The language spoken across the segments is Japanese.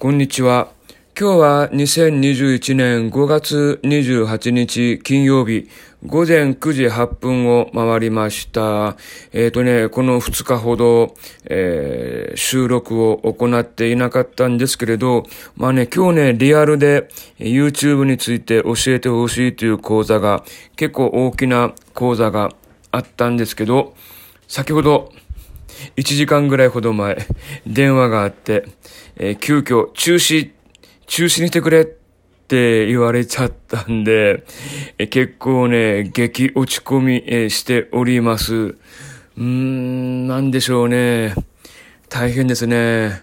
こんにちは。今日は2021年5月28日金曜日午前9時8分を回りました。えっ、ー、とね、この2日ほど、えー、収録を行っていなかったんですけれど、まあね、今日ね、リアルで YouTube について教えてほしいという講座が、結構大きな講座があったんですけど、先ほど、1時間ぐらいほど前、電話があって、えー、急遽中止、中止にしてくれって言われちゃったんで、えー、結構ね、激落ち込み、えー、しております。うーん、なんでしょうね。大変ですね。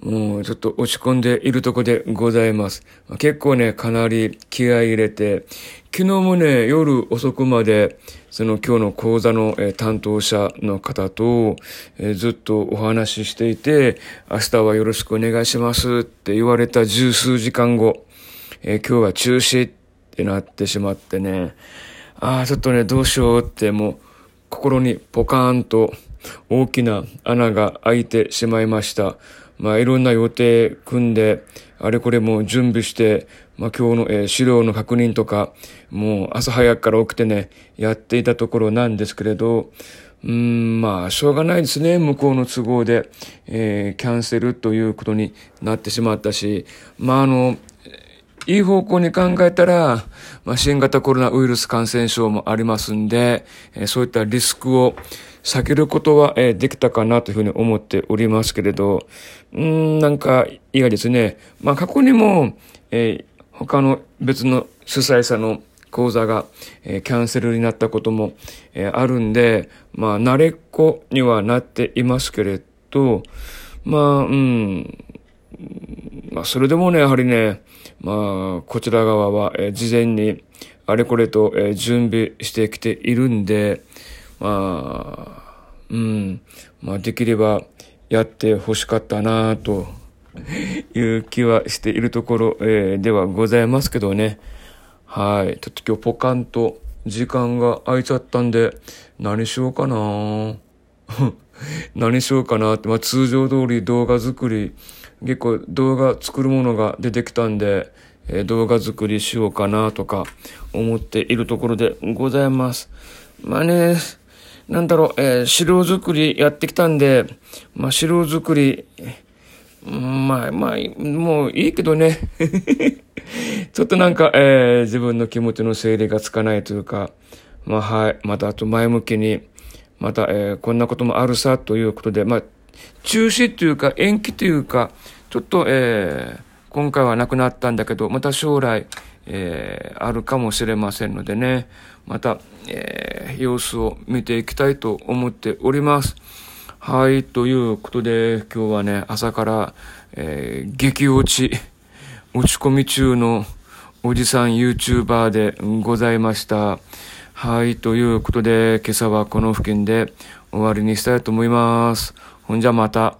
もうちょっと落ち込んでいるとこでございます。結構ね、かなり気合い入れて、昨日もね、夜遅くまで、その今日の講座の、担当者の方と、ずっとお話ししていて、明日はよろしくお願いしますって言われた十数時間後、え今日は中止ってなってしまってね、ああ、ちょっとね、どうしようってもう、心にポカーンと大きな穴が開いてしまいました。まあいろんな予定組んで、あれこれも準備して、まあ今日の、えー、資料の確認とか、もう朝早くから起きてね、やっていたところなんですけれど、うん、まあ、しょうがないですね。向こうの都合で、えー、キャンセルということになってしまったし、まあ、あの、いい方向に考えたら、まあ、新型コロナウイルス感染症もありますんで、えー、そういったリスクを避けることは、えー、できたかなというふうに思っておりますけれど、うん、なんか嫌ですね。まあ、過去にも、えー、他の別の主催者の講座が、えー、キャンセルになったことも、えー、あるんで、まあ、慣れっこにはなっていますけれど、まあ、うん、まあ、それでもね、やはりね、まあ、こちら側は、え、事前にあれこれと、え、準備してきているんで、まあ、うん、まあ、できればやって欲しかったなという気はしているところ、え、ではございますけどね。はい。ちょっと今日ポカンと時間が空いちゃったんで、何しようかな 何しようかなって、まあ通常通り動画作り、結構動画作るものが出てきたんで、えー、動画作りしようかなとか思っているところでございます。まあね、なんだろう、えー、資料作りやってきたんで、まあ資料作り、まあまあ、もういいけどね。ちょっとなんか、えー、自分の気持ちの整理がつかないというか、まあはい、またあと前向きに、また、えー、こんなこともあるさということで、まあ、中止というか延期というか、ちょっと、えー、今回はなくなったんだけど、また将来、えー、あるかもしれませんのでね、また、えー、様子を見ていきたいと思っております。はい、ということで、今日はね、朝から、えー、激落ち、落ち込み中のおじさん YouTuber でございました。はい、ということで、今朝はこの付近で終わりにしたいと思います。ほんじゃまた。